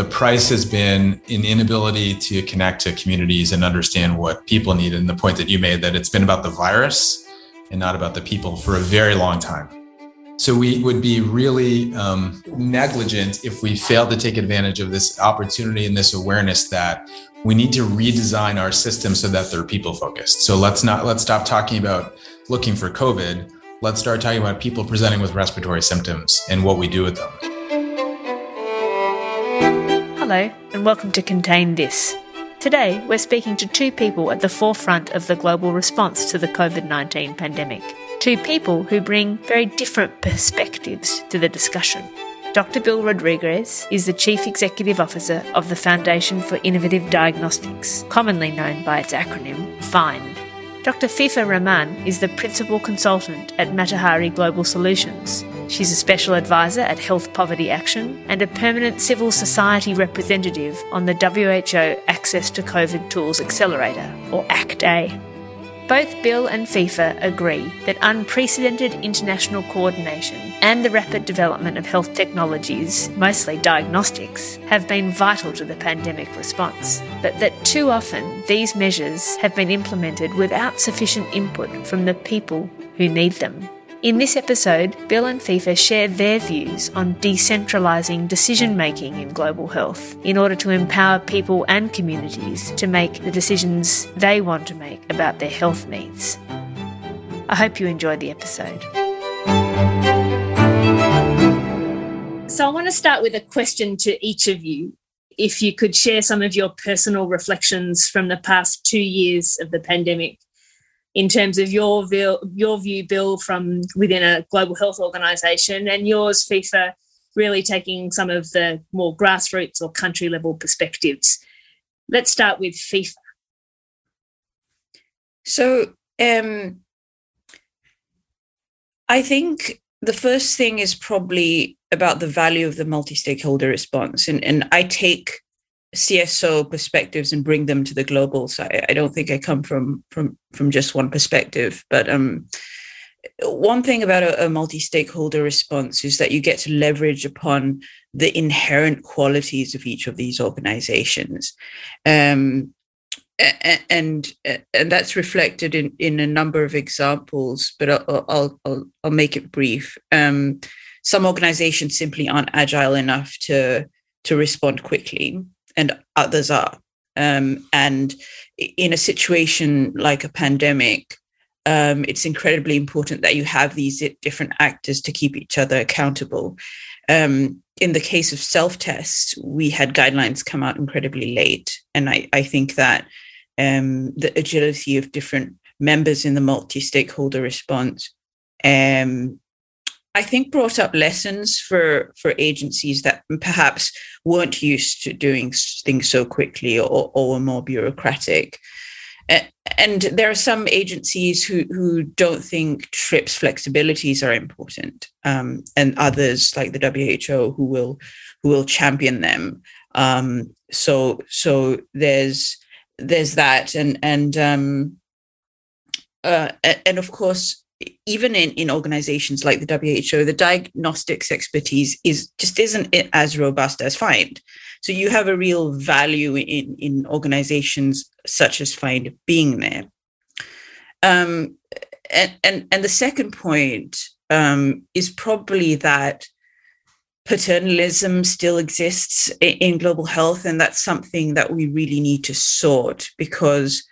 the price has been an inability to connect to communities and understand what people need. And the point that you made that it's been about the virus and not about the people for a very long time. So we would be really um, negligent if we failed to take advantage of this opportunity and this awareness that we need to redesign our system so that they're people focused. So let's not let's stop talking about looking for COVID. Let's start talking about people presenting with respiratory symptoms and what we do with them. Hello, and welcome to Contain This. Today, we're speaking to two people at the forefront of the global response to the COVID 19 pandemic. Two people who bring very different perspectives to the discussion. Dr. Bill Rodriguez is the Chief Executive Officer of the Foundation for Innovative Diagnostics, commonly known by its acronym FIND. Dr. Fifa Rahman is the Principal Consultant at Matahari Global Solutions, She's a special advisor at Health Poverty Action and a permanent civil society representative on the WHO Access to COVID Tools Accelerator, or ACT-A. Both Bill and FIFA agree that unprecedented international coordination and the rapid development of health technologies, mostly diagnostics, have been vital to the pandemic response, but that too often these measures have been implemented without sufficient input from the people who need them. In this episode, Bill and FIFA share their views on decentralising decision making in global health in order to empower people and communities to make the decisions they want to make about their health needs. I hope you enjoyed the episode. So, I want to start with a question to each of you. If you could share some of your personal reflections from the past two years of the pandemic in terms of your view, your view, Bill, from within a global health organization, and yours, FIFA, really taking some of the more grassroots or country level perspectives. Let's start with FIFA. So, um, I think the first thing is probably about the value of the multi stakeholder response. And, and I take CSO perspectives and bring them to the global side. I don't think I come from from from just one perspective, but um, one thing about a, a multi-stakeholder response is that you get to leverage upon the inherent qualities of each of these organizations. Um, and and that's reflected in in a number of examples, but I'll I'll I'll, I'll make it brief. Um, some organizations simply aren't agile enough to to respond quickly and others are. Um, and in a situation like a pandemic, um, it's incredibly important that you have these different actors to keep each other accountable. Um, in the case of self tests, we had guidelines come out incredibly late. And I, I think that um, the agility of different members in the multi stakeholder response um, I think brought up lessons for for agencies that perhaps weren't used to doing things so quickly or, or were more bureaucratic. And there are some agencies who, who don't think TRIPS flexibilities are important, um, and others like the WHO who will who will champion them. Um, so so there's there's that, and and um, uh, and of course even in, in organizations like the WHO, the diagnostics expertise is just isn't as robust as FIND. So you have a real value in, in organizations such as FIND being there. Um, and, and, and the second point um, is probably that paternalism still exists in, in global health. And that's something that we really need to sort because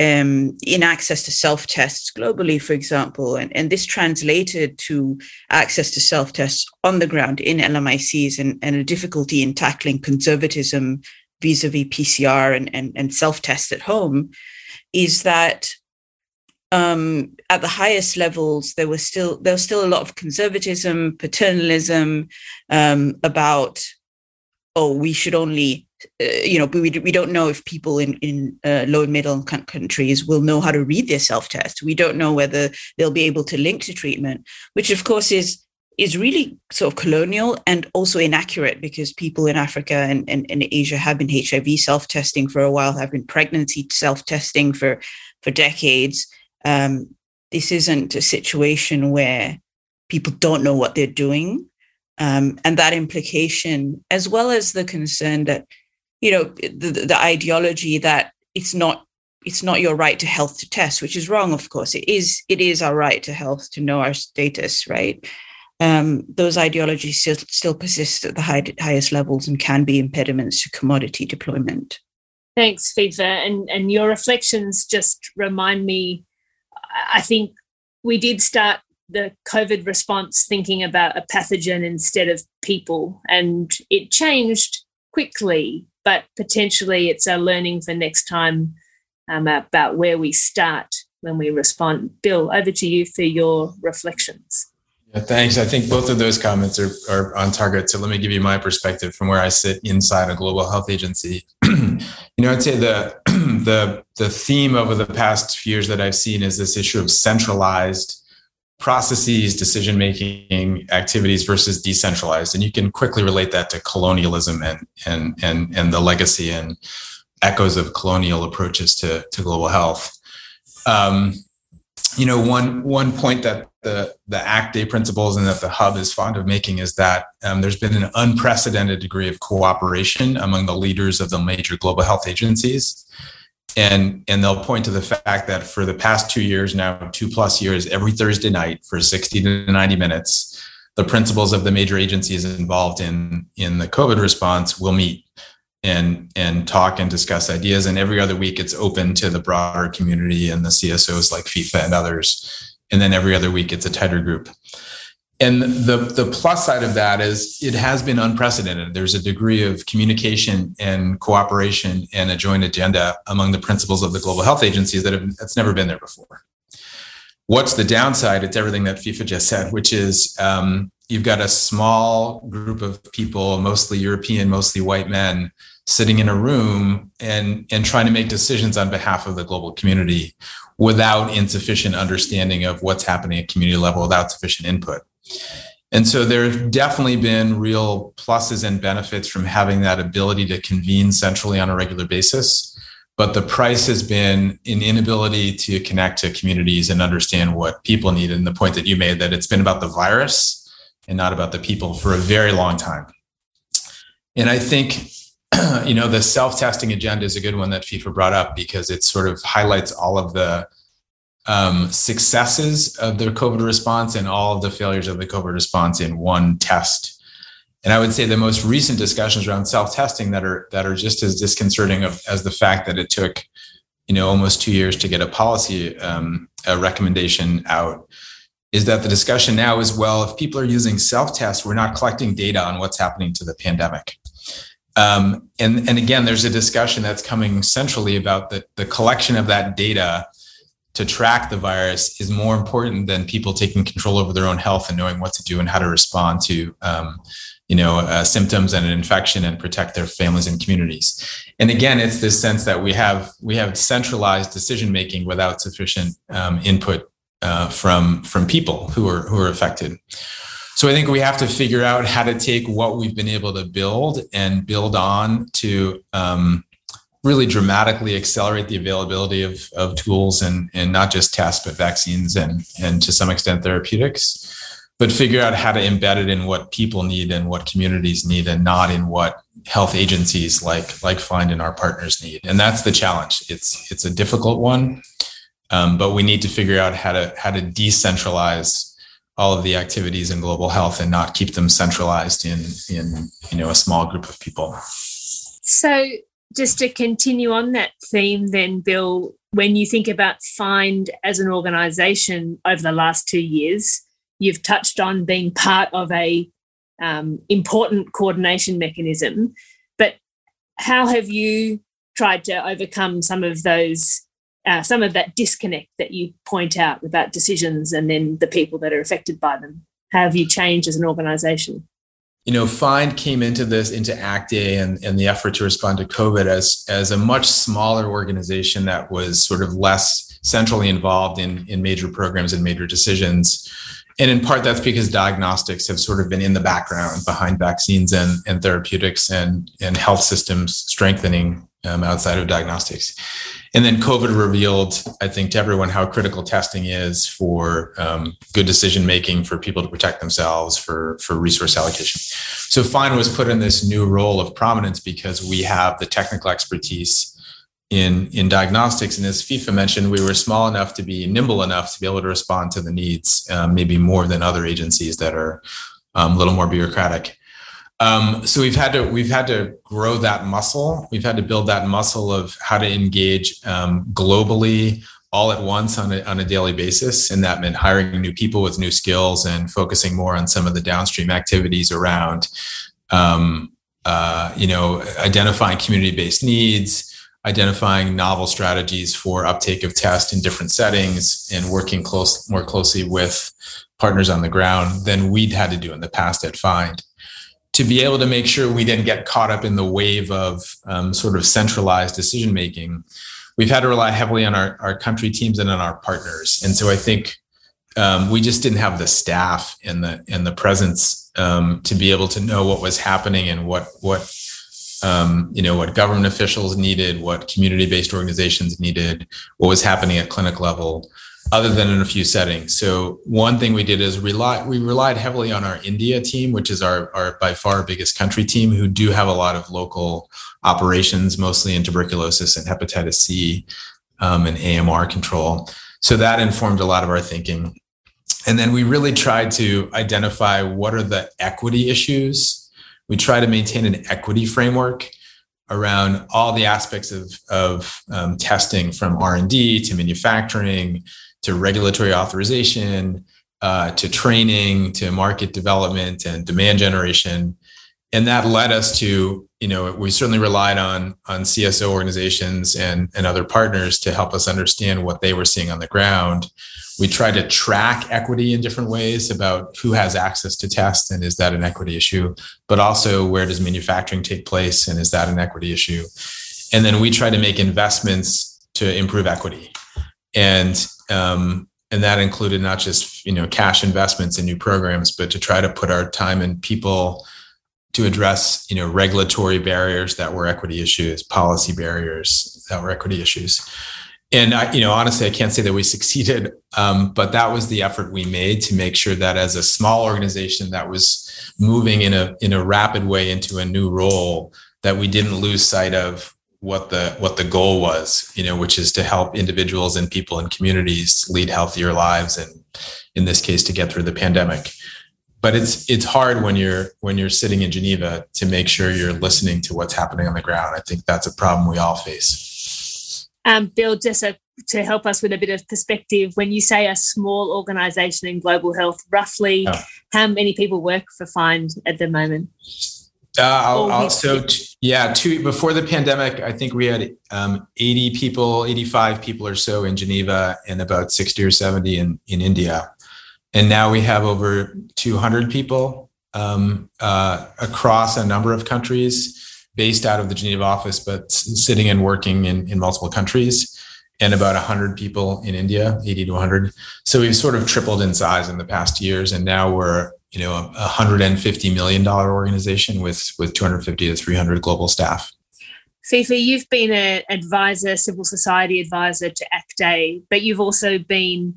um, in access to self tests globally, for example, and, and this translated to access to self tests on the ground in LMICs and, and a difficulty in tackling conservatism vis a vis PCR and, and, and self tests at home, is that um, at the highest levels, there was still there was still a lot of conservatism, paternalism um, about oh, we should only uh, you know, we, we don't know if people in, in uh, low and middle countries will know how to read their self-test. We don't know whether they'll be able to link to treatment, which of course is is really sort of colonial and also inaccurate because people in Africa and, and, and Asia have been HIV self-testing for a while, have been pregnancy self-testing for, for decades. Um, this isn't a situation where people don't know what they're doing um, and that implication, as well as the concern that, you know, the, the ideology that it's not it's not your right to health to test, which is wrong. Of course, it is. It is our right to health to know our status, right? Um, those ideologies still, still persist at the high, highest levels and can be impediments to commodity deployment. Thanks, Fifa. And, and your reflections just remind me. I think we did start the COVID response thinking about a pathogen instead of people, and it changed quickly, but potentially it's a learning for next time um, about where we start when we respond. Bill, over to you for your reflections. Yeah, thanks. I think both of those comments are, are on target. So let me give you my perspective from where I sit inside a global health agency. you know, I'd say the the the theme over the past few years that I've seen is this issue of centralized processes, decision making activities versus decentralized. And you can quickly relate that to colonialism and and and and the legacy and echoes of colonial approaches to, to global health. Um, you know, one one point that the the ACT-A principles and that the hub is fond of making is that um, there's been an unprecedented degree of cooperation among the leaders of the major global health agencies and and they'll point to the fact that for the past two years now two plus years every thursday night for 60 to 90 minutes the principals of the major agencies involved in in the covid response will meet and and talk and discuss ideas. And every other week it's open to the broader community and the csos like fifa and others. And then every other week it's a tighter group and the the plus side of that is it has been unprecedented. There's a degree of communication and cooperation and a joint agenda among the principals of the global health agencies that have that's never been there before. What's the downside? It's everything that fifa just said which is um, you've got a small group of people mostly european mostly white men sitting in a room and and trying to make decisions on behalf of the global community without insufficient understanding of what's happening at community level without sufficient input and so there have definitely been real pluses and benefits from having that ability to convene centrally on a regular basis. But the price has been an inability to connect to communities and understand what people need. And the point that you made that it's been about the virus and not about the people for a very long time. And I think, you know, the self testing agenda is a good one that FIFA brought up because it sort of highlights all of the um, successes of the COVID response and all of the failures of the COVID response in one test. And I would say the most recent discussions around self-testing that are that are just as disconcerting of, as the fact that it took, you know, almost two years to get a policy um, a recommendation out, is that the discussion now is well, if people are using self-test, we're not collecting data on what's happening to the pandemic. Um, and and again, there's a discussion that's coming centrally about the the collection of that data to track the virus is more important than people taking control over their own health and knowing what to do and how to respond to um, you know uh, symptoms and an infection and protect their families and communities. And again it's this sense that we have we have centralized decision making without sufficient um, input uh, from from people who are who are affected. So i think we have to figure out how to take what we've been able to build and build on to um, really dramatically accelerate the availability of, of tools and, and not just tests, but vaccines and, and to some extent therapeutics, but figure out how to embed it in what people need and what communities need and not in what health agencies like, like Find and our partners need. And that's the challenge. It's, it's a difficult one, um, but we need to figure out how to, how to decentralize all of the activities in global health and not keep them centralized in, in, you know, a small group of people. So just to continue on that theme, then, Bill, when you think about Find as an organization over the last two years, you've touched on being part of a um, important coordination mechanism. But how have you tried to overcome some of those, uh, some of that disconnect that you point out about decisions and then the people that are affected by them? How have you changed as an organization? You know, Find came into this, into ACT-A and, and the effort to respond to COVID as, as a much smaller organization that was sort of less centrally involved in, in major programs and major decisions. And in part, that's because diagnostics have sort of been in the background behind vaccines and, and therapeutics and, and health systems strengthening um, outside of diagnostics. And then COVID revealed, I think, to everyone how critical testing is for um, good decision making, for people to protect themselves, for for resource allocation. So FIND was put in this new role of prominence because we have the technical expertise in in diagnostics. And as FIFA mentioned, we were small enough to be nimble enough to be able to respond to the needs, um, maybe more than other agencies that are um, a little more bureaucratic. Um, so we've had to we've had to grow that muscle. We've had to build that muscle of how to engage um, globally all at once on a, on a daily basis. And that meant hiring new people with new skills and focusing more on some of the downstream activities around, um, uh, you know, identifying community-based needs, identifying novel strategies for uptake of test in different settings, and working close more closely with partners on the ground than we'd had to do in the past at Find to be able to make sure we didn't get caught up in the wave of um, sort of centralized decision making, we've had to rely heavily on our, our country teams and on our partners. And so I think um, we just didn't have the staff and the and the presence um, to be able to know what was happening and what what um, you know what government officials needed, what community based organizations needed, what was happening at clinic level other than in a few settings. So one thing we did is rely we relied heavily on our India team, which is our, our by far biggest country team, who do have a lot of local operations, mostly in tuberculosis and hepatitis C um, and AMR control. So that informed a lot of our thinking. And then we really tried to identify what are the equity issues. We try to maintain an equity framework around all the aspects of, of um, testing from r&d to manufacturing to regulatory authorization, uh, to training, to market development and demand generation. And that led us to, you know, we certainly relied on on CSO organizations and, and other partners to help us understand what they were seeing on the ground. We tried to track equity in different ways about who has access to tests and is that an equity issue, but also where does manufacturing take place and is that an equity issue? And then we try to make investments to improve equity. And um, and that included not just you know cash investments in new programs, but to try to put our time and people to address you know regulatory barriers that were equity issues, policy barriers that were equity issues. And I, you know, honestly, I can't say that we succeeded, um, but that was the effort we made to make sure that as a small organization that was moving in a in a rapid way into a new role, that we didn't lose sight of what the what the goal was you know which is to help individuals and people and communities lead healthier lives and in this case to get through the pandemic. But it's it's hard when you're when you're sitting in geneva to make sure you're listening to what's happening on the ground. I think that's a problem we all face. Um, bill just a, to help us with a bit of perspective when you say a small organization in global health roughly oh. how many people work for find at the moment uh, I'll, I'll, so t- yeah, two before the pandemic, I think we had um, 80 people, 85 people or so in Geneva, and about 60 or 70 in in India, and now we have over 200 people um, uh, across a number of countries, based out of the Geneva office, but sitting and working in in multiple countries, and about 100 people in India, 80 to 100. So we've sort of tripled in size in the past years, and now we're you know a 150 million dollar organization with with 250 to 300 global staff Fifa, you've been an advisor, civil society advisor to ACT-A, but you've also been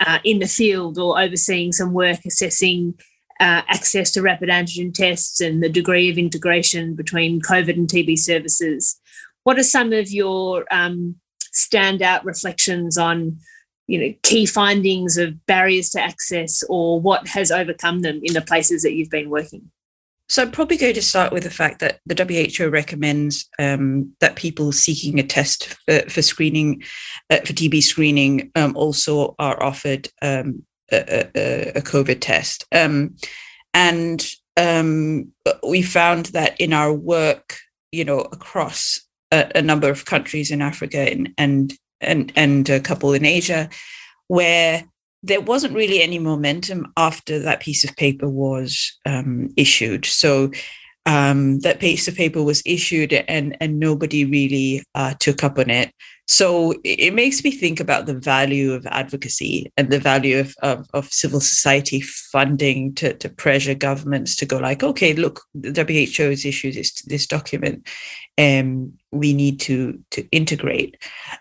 uh, in the field or overseeing some work assessing uh, access to rapid antigen tests and the degree of integration between COVID and TB services. What are some of your um, standout reflections on you know key findings of barriers to access or what has overcome them in the places that you've been working? So i'm probably going to start with the fact that the who recommends um, that people seeking a test for, for screening uh, for tb screening um, also are offered um, a, a, a, covid test. Um, and um, we found that in our work you know across a, a number of countries in africa and, and and and a couple in Asia, where there wasn't really any momentum after that piece of paper was um, issued. So um, that piece of paper was issued and and nobody really uh, took up on it. So it makes me think about the value of advocacy and the value of, of, of, civil society funding to, to pressure governments to go like, okay, look, the WHO has issued this, this document and we need to, to integrate.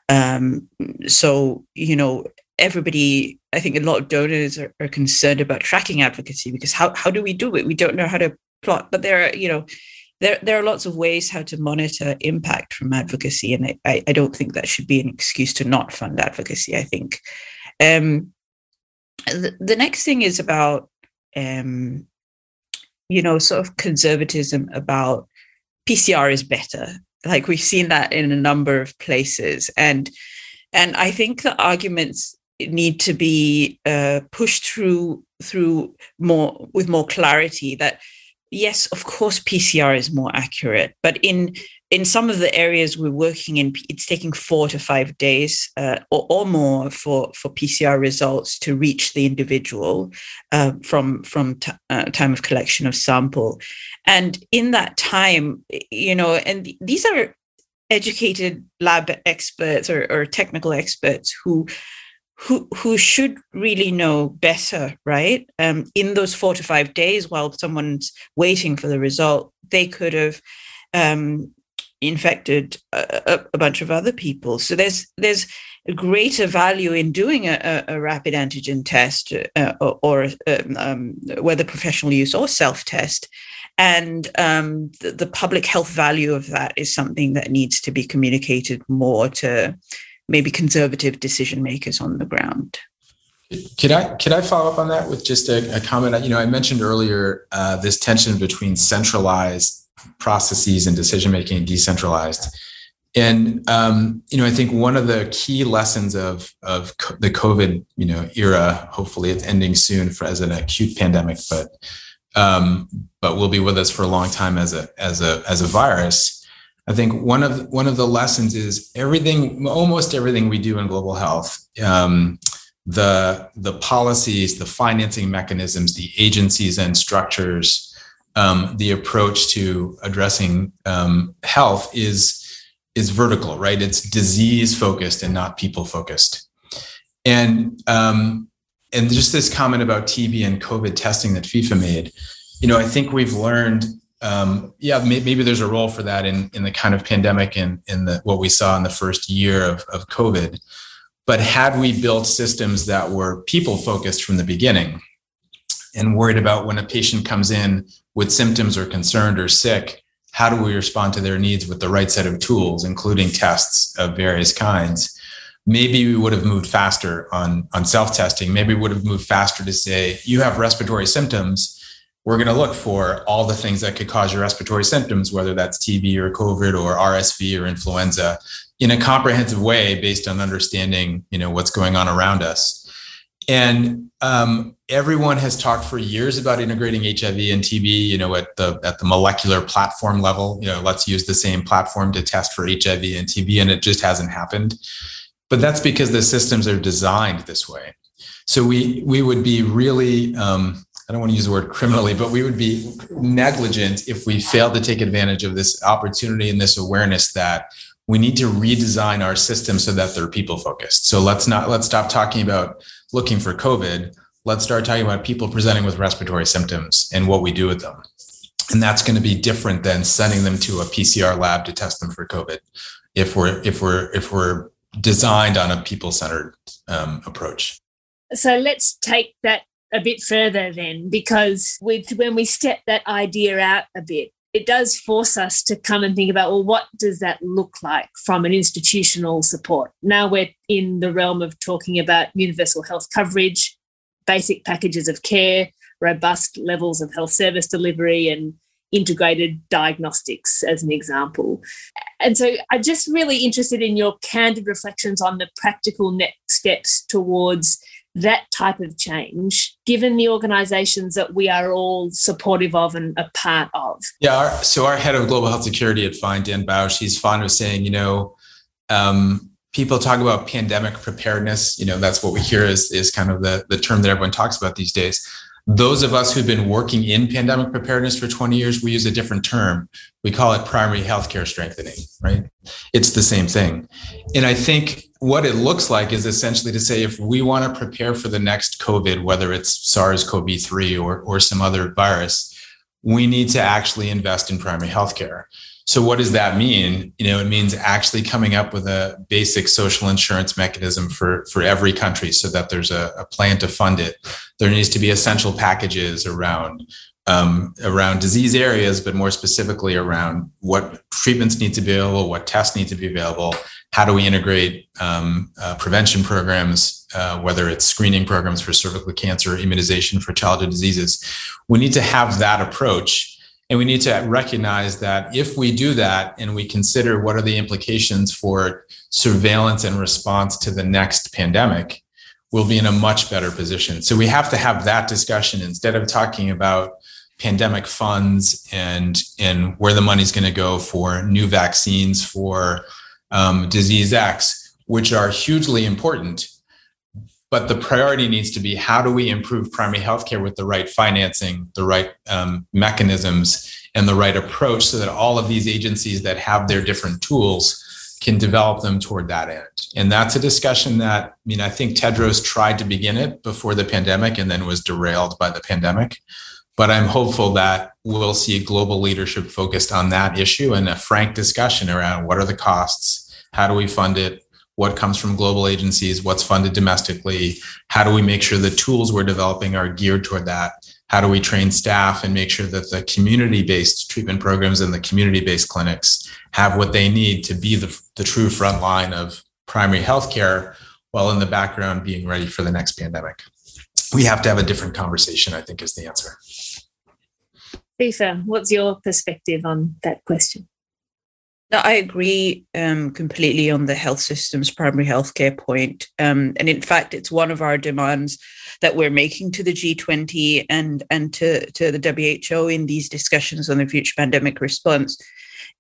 Um, so, you know, everybody, I think a lot of donors are, are concerned about tracking advocacy because how, how do we do it? We don't know how to plot, but there are, you know, there, there are lots of ways how to monitor impact from advocacy, and I, I don't think that should be an excuse to not fund advocacy. I think um, the, the next thing is about um, you know sort of conservatism about PCR is better. Like we've seen that in a number of places, and and I think the arguments need to be uh, pushed through through more with more clarity that yes, of course, PCR is more accurate, but in in some of the areas we're working in, it's taking four to five days uh, or, or, more for, for PCR results to reach the individual uh, from from t- uh, time of collection of sample, and in that time, you know, and these are educated lab experts or, or technical experts who who who should really know better, right? Um, in those four to five days, while someone's waiting for the result, they could have um, infected a, a, bunch of other people. So there's there's a greater value in doing a, a rapid antigen test, uh, or, or um, um, whether professional use or self test. And um, the, the public health value of that is something that needs to be communicated more to maybe conservative decision makers on the ground. Could I could I follow up on that with just a, a comment? You know, I mentioned earlier uh, this tension between centralized processes and decision making decentralized. And um, you know, I think one of the key lessons of of co- the COVID you know era, hopefully it's ending soon for as an acute pandemic, but um, but will be with us for a long time as a as a as a virus, I think one of one of the lessons is everything, almost everything we do in global health, um, the the policies, the financing mechanisms, the agencies and structures, um, the approach to addressing um, health is is vertical, right? It's disease focused and not people focused. And um, and just this comment about TB and COVID testing that FIFA made, you know, I think we've learned um, yeah, maybe there's a role for that in in the kind of pandemic and in the what we saw in the first year of of COVID. But had we built systems that were people focused from the beginning and worried about when a patient comes in with symptoms or concerned or sick, how do we respond to their needs with the right set of tools, including tests of various kinds? Maybe we would have moved faster on, on self testing. Maybe we would have moved faster to say, you have respiratory symptoms we're going to look for all the things that could cause your respiratory symptoms, whether that's TB or COVID or RSV or influenza, in a comprehensive way based on understanding, you know, what's going on around us. And um, everyone has talked for years about integrating HIV and TB, you know, at the at the molecular platform level. You know, let's use the same platform to test for HIV and TB, and it just hasn't happened. But that's because the systems are designed this way. So we we would be really um, I don't want to use the word criminally, but we would be negligent if we failed to take advantage of this opportunity and this awareness that we need to redesign our system so that they're people focused. So let's not let's stop talking about looking for COVID. Let's start talking about people presenting with respiratory symptoms and what we do with them. And that's going to be different than sending them to a PCR lab to test them for COVID. If we're if we're if we're designed on a people centered um, approach. So let's take that a bit further then, because with when we step that idea out a bit, it does force us to come and think about well, what does that look like from an institutional support? Now we're in the realm of talking about universal health coverage, basic packages of care, robust levels of health service delivery, and integrated diagnostics, as an example. And so I'm just really interested in your candid reflections on the practical next steps towards that type of change, given the organizations that we are all supportive of and a part of? Yeah. Our, so, our head of global health security at FIND, Dan Bausch, he's fond of saying, you know, um, people talk about pandemic preparedness. You know, that's what we hear is, is kind of the, the term that everyone talks about these days. Those of us who've been working in pandemic preparedness for 20 years, we use a different term. We call it primary healthcare strengthening, right? It's the same thing. And I think what it looks like is essentially to say if we want to prepare for the next COVID, whether it's SARS CoV 3 or, or some other virus, we need to actually invest in primary healthcare. So what does that mean? You know, it means actually coming up with a basic social insurance mechanism for, for every country so that there's a, a plan to fund it. There needs to be essential packages around um, around disease areas, but more specifically around what treatments need to be available, what tests need to be available, how do we integrate um, uh, prevention programs, uh, whether it's screening programs for cervical cancer, immunization for childhood diseases. We need to have that approach and we need to recognize that if we do that and we consider what are the implications for surveillance and response to the next pandemic, we'll be in a much better position. So we have to have that discussion instead of talking about pandemic funds and and where the money's going to go for new vaccines for um, disease X, which are hugely important but the priority needs to be how do we improve primary healthcare with the right financing, the right um, mechanisms, and the right approach so that all of these agencies that have their different tools can develop them toward that end. And that's a discussion that, I mean, I think Tedros tried to begin it before the pandemic and then was derailed by the pandemic. But I'm hopeful that we'll see global leadership focused on that issue and a frank discussion around what are the costs, how do we fund it, what comes from global agencies, what's funded domestically, how do we make sure the tools we're developing are geared toward that? How do we train staff and make sure that the community based treatment programs and the community based clinics have what they need to be the, the true front line of primary healthcare while in the background being ready for the next pandemic? We have to have a different conversation, I think, is the answer. Lisa, what's your perspective on that question? I agree um, completely on the health system's primary healthcare point. Um, and in fact, it's one of our demands that we're making to the G20 and, and to, to the WHO in these discussions on the future pandemic response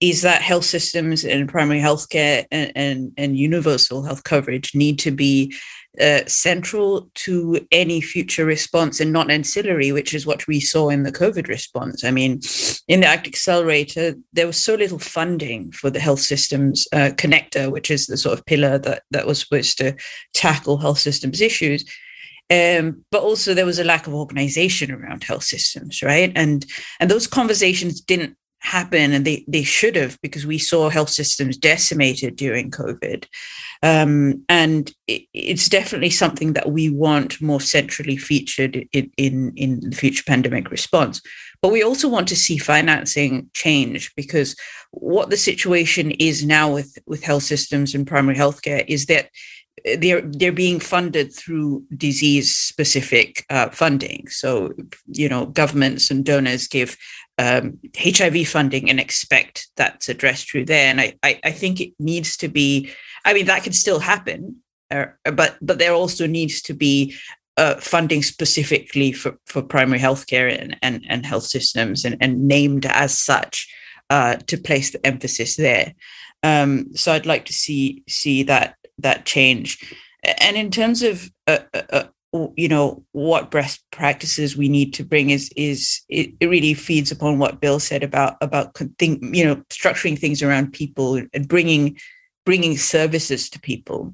is that health systems and primary healthcare and, and, and universal health coverage need to be uh, central to any future response and not ancillary, which is what we saw in the COVID response. I mean, in the ACT Accelerator, there was so little funding for the health systems uh, connector, which is the sort of pillar that, that was supposed to tackle health systems issues. Um, but also there was a lack of organization around health systems, right? And and those conversations didn't happen and they, they should have because we saw health systems decimated during covid um, and it, it's definitely something that we want more centrally featured in, in, in the future pandemic response but we also want to see financing change because what the situation is now with, with health systems and primary healthcare is that they're they're being funded through disease specific uh, funding. So you know governments and donors give um, HIV funding and expect that's addressed through there. And I, I, I think it needs to be. I mean that can still happen, uh, but but there also needs to be uh, funding specifically for, for primary healthcare and, and, and health systems and, and named as such uh, to place the emphasis there. Um, so I'd like to see see that that change. And in terms of uh, uh, uh, you know what best practices we need to bring is is it, really feeds upon what Bill said about about think you know structuring things around people and bringing bringing services to people,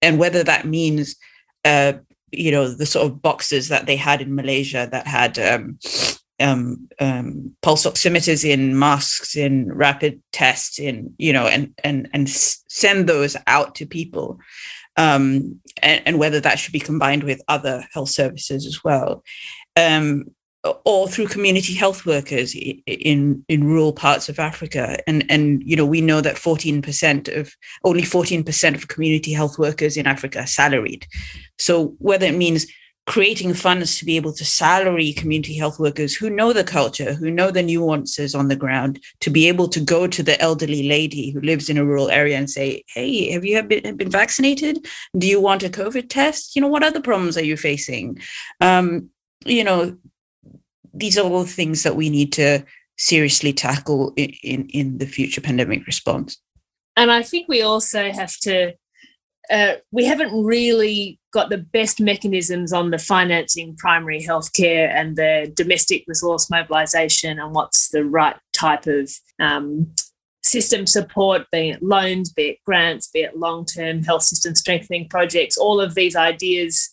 and whether that means uh, you know the sort of boxes that they had in Malaysia that had um, um, um, pulse oximeters in masks in rapid tests in you know and and and send those out to people um, and, and, whether that should be combined with other health services as well. Um, or through community health workers in in rural parts of Africa. And and you know we know that 14% of only 14% of community health workers in Africa are salaried. So whether it means creating funds to be able to salary community health workers who know the culture, who know the nuances on the ground, to be able to go to the elderly lady who lives in a rural area and say, Hey, have you been, been vaccinated? Do you want a COVID test? You know, what other problems are you facing? Um, you know, these are all things that we need to seriously tackle in, in, in the future pandemic response. And I think we also have to, uh, we haven't really got the best mechanisms on the financing primary healthcare and the domestic resource mobilisation and what's the right type of um, system support, be it loans, be it grants, be it long term health system strengthening projects, all of these ideas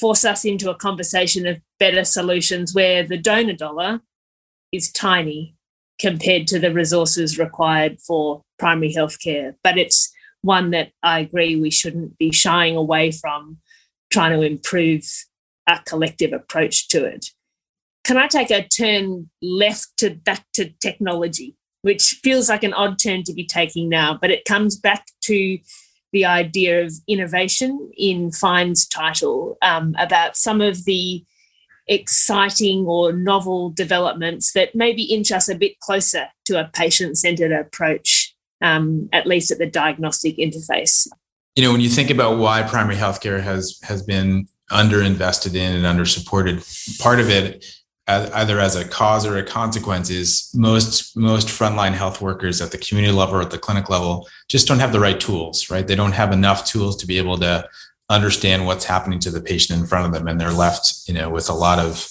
force us into a conversation of better solutions where the donor dollar is tiny compared to the resources required for primary healthcare. But it's one that I agree we shouldn't be shying away from trying to improve our collective approach to it. Can I take a turn left to back to technology, which feels like an odd turn to be taking now, but it comes back to the idea of innovation in FIND's title um, about some of the exciting or novel developments that maybe inch us a bit closer to a patient centered approach, um, at least at the diagnostic interface. You know, when you think about why primary healthcare has has been underinvested in and under supported, part of it either as a cause or a consequence is most most frontline health workers at the community level or at the clinic level just don't have the right tools right? They don't have enough tools to be able to understand what's happening to the patient in front of them and they're left you know with a lot of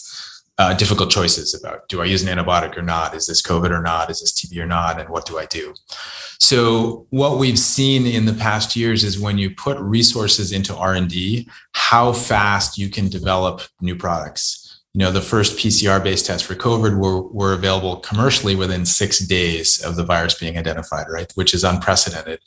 uh, difficult choices about do i use an antibiotic or not is this covid or not is this tb or not and what do i do so what we've seen in the past years is when you put resources into r&d how fast you can develop new products you know, the first PCR based tests for COVID were, were available commercially within six days of the virus being identified, right? Which is unprecedented.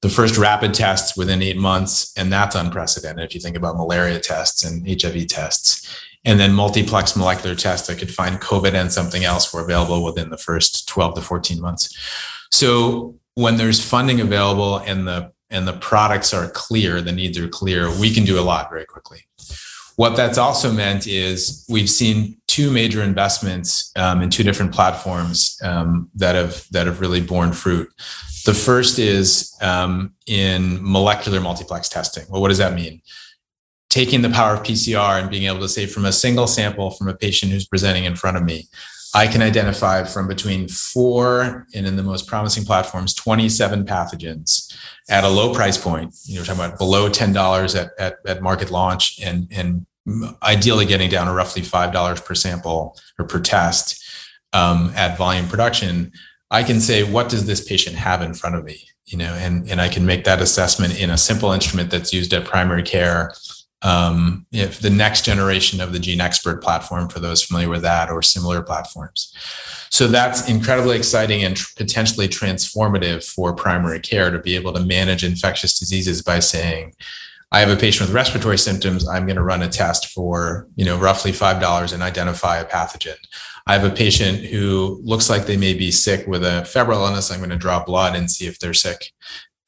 The first rapid tests within eight months, and that's unprecedented if you think about malaria tests and HIV tests. And then multiplex molecular tests that could find COVID and something else were available within the first 12 to 14 months. So when there's funding available and the and the products are clear, the needs are clear, we can do a lot very quickly. What that's also meant is we've seen two major investments um, in two different platforms um, that have that have really borne fruit. The first is um, in molecular multiplex testing. Well, what does that mean? Taking the power of PCR and being able to say from a single sample from a patient who's presenting in front of me, I can identify from between four and in the most promising platforms, 27 pathogens at a low price point. You know, we're talking about below $10 at, at, at market launch and, and ideally getting down to roughly $5 per sample or per test um, at volume production. I can say, what does this patient have in front of me? You know, and, and I can make that assessment in a simple instrument that's used at primary care um, if the next generation of the GeneXpert platform for those familiar with that or similar platforms. So that's incredibly exciting and tr- potentially transformative for primary care to be able to manage infectious diseases by saying, I have a patient with respiratory symptoms. I'm going to run a test for, you know, roughly $5 and identify a pathogen. I have a patient who looks like they may be sick with a febrile illness. I'm going to draw blood and see if they're sick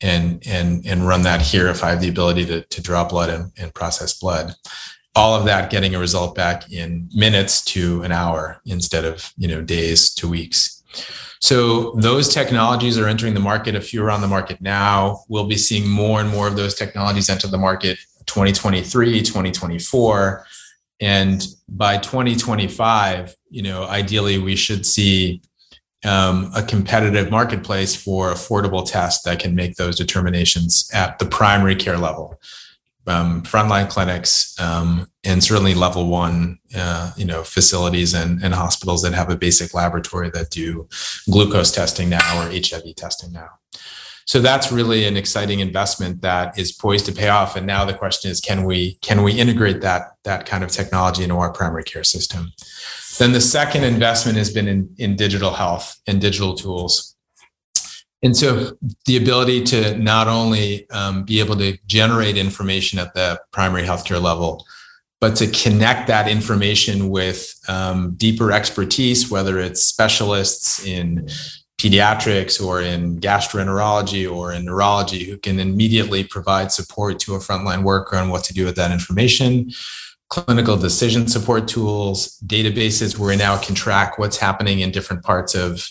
and and and run that here if I have the ability to, to draw blood and, and process blood. All of that getting a result back in minutes to an hour instead of you know days to weeks. So those technologies are entering the market. A few are on the market now. We'll be seeing more and more of those technologies enter the market 2023, 2024. And by 2025, you know, ideally we should see um, a competitive marketplace for affordable tests that can make those determinations at the primary care level, um, frontline clinics, um, and certainly level one, uh, you know, facilities and, and hospitals that have a basic laboratory that do glucose testing now or HIV testing now. So that's really an exciting investment that is poised to pay off. And now the question is, can we can we integrate that that kind of technology into our primary care system? Then the second investment has been in, in digital health and digital tools. And so the ability to not only um, be able to generate information at the primary healthcare level, but to connect that information with um, deeper expertise, whether it's specialists in pediatrics or in gastroenterology or in neurology who can immediately provide support to a frontline worker on what to do with that information clinical decision support tools, databases where we now can track what's happening in different parts of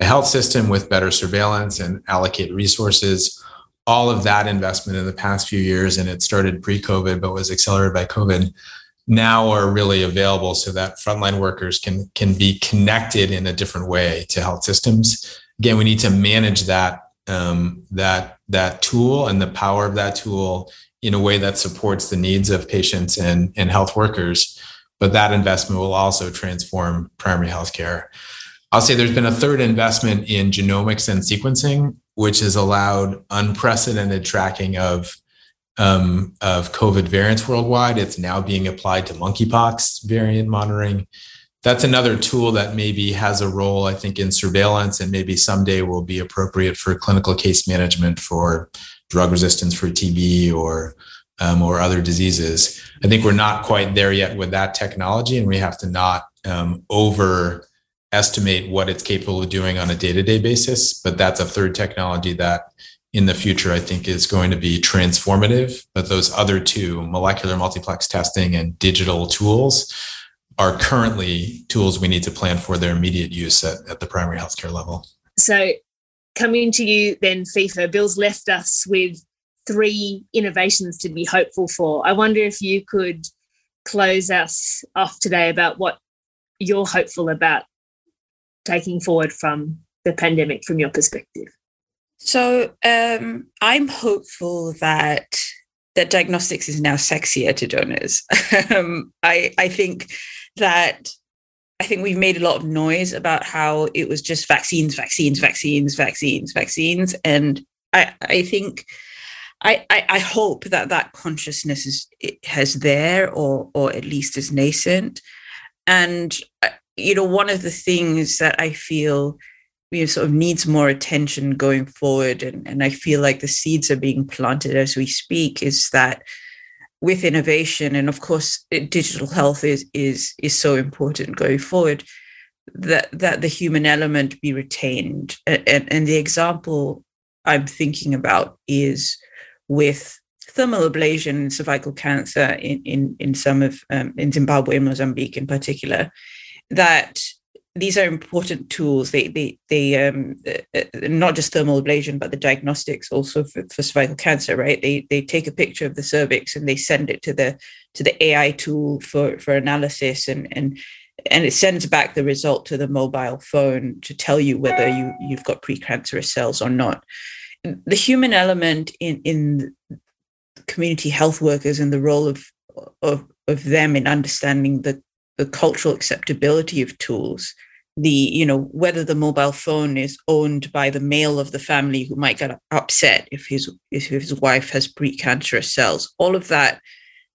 a health system with better surveillance and allocate resources. All of that investment in the past few years, and it started pre COVID, but was accelerated by COVID, now are really available so that frontline workers can, can be connected in a different way to health systems. Again, we need to manage that, um, that, that tool and the power of that tool in a way that supports the needs of patients and, and health workers. But that investment will also transform primary healthcare. I'll say there's been a third investment in genomics and sequencing, which has allowed unprecedented tracking of um, of COVID variants worldwide. It's now being applied to monkeypox variant monitoring. That's another tool that maybe has a role, I think, in surveillance and maybe someday will be appropriate for clinical case management for drug resistance for TB or um, or other diseases. I think we're not quite there yet with that technology, and we have to not um, overestimate what it's capable of doing on a day-to-day basis. But that's a third technology that in the future, I think is going to be transformative. But those other two, molecular multiplex testing and digital tools, are currently tools we need to plan for their immediate use at, at the primary healthcare level. So, coming to you then, Fifa, Bill's left us with three innovations to be hopeful for. I wonder if you could close us off today about what you're hopeful about taking forward from the pandemic from your perspective. So um, I'm hopeful that that diagnostics is now sexier to donors. um, I I think that I think we've made a lot of noise about how it was just vaccines, vaccines, vaccines, vaccines, vaccines, and I I think. I, I, I hope that that consciousness is has there or or at least is nascent and uh, you know one of the things that i feel you know, sort of needs more attention going forward. And, and I feel like the seeds are being planted as we speak is that with innovation, and of course, digital health is, is, is so important going forward, that, that the human element be retained. And, and the example I'm thinking about is with thermal ablation and cervical cancer in, in, in some of, um, in Zimbabwe and Mozambique in particular, that these are important tools. They they they um uh, uh, not just thermal ablation, but the diagnostics also for, for cervical cancer. Right? They they take a picture of the cervix and they send it to the to the AI tool for for analysis and and and it sends back the result to the mobile phone to tell you whether you you've got precancerous cells or not. The human element in in community health workers and the role of of of them in understanding the the cultural acceptability of tools the you know whether the mobile phone is owned by the male of the family who might get upset if his if his wife has precancerous cells. All of that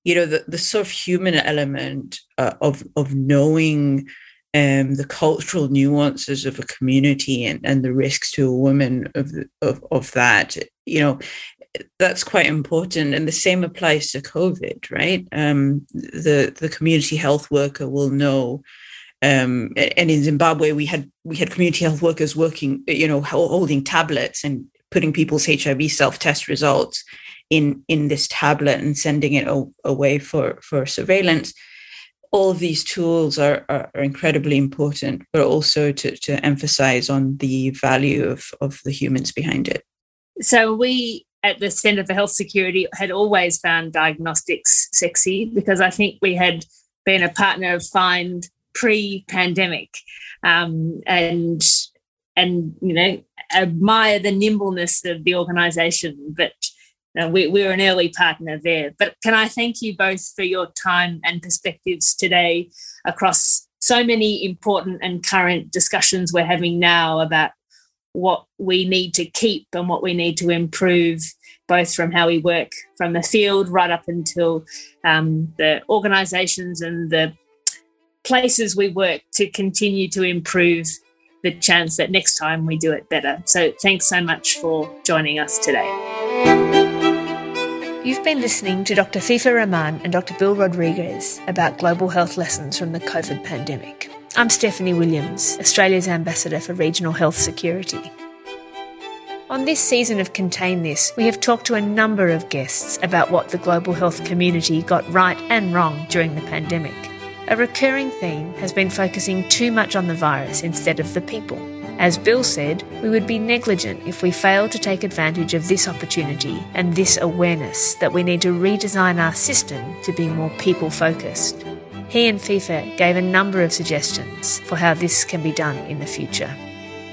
you know the, the sort of human element uh, of of knowing um, the cultural nuances of a community and, and the risks to a woman of, of of that you know that's quite important. And the same applies to covid right? Um, the the community health worker will know um, and in zimbabwe we had we had community health workers working you know holding tablets and putting people's hiv self-test results in in this tablet and sending it away for for surveillance all of these tools are, are, are, incredibly important, but also to, to emphasize on the value of, of the humans behind it. So we at the Centre for Health Security had always found diagnostics sexy because I think we had been a partner of FIND pre-pandemic, um, and and you know admire the nimbleness of the organisation. But uh, we, we're an early partner there. But can I thank you both for your time and perspectives today across so many important and current discussions we're having now about what we need to keep and what we need to improve, both from how we work from the field right up until um, the organisations and the places we work to continue to improve the chance that next time we do it better. So, thanks so much for joining us today. You've been listening to Dr. Fifa Rahman and Dr. Bill Rodriguez about global health lessons from the COVID pandemic. I'm Stephanie Williams, Australia's Ambassador for Regional Health Security. On this season of Contain This, we have talked to a number of guests about what the global health community got right and wrong during the pandemic. A recurring theme has been focusing too much on the virus instead of the people. As Bill said, we would be negligent if we fail to take advantage of this opportunity and this awareness that we need to redesign our system to be more people focused. He and Fifa gave a number of suggestions for how this can be done in the future.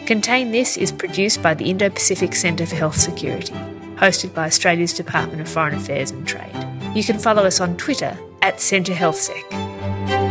Contain This is produced by the Indo Pacific Centre for Health Security. hosted by Australia's Department of Foreign Affairs and Trade. You can follow us on Twitter at Centre HealthSec.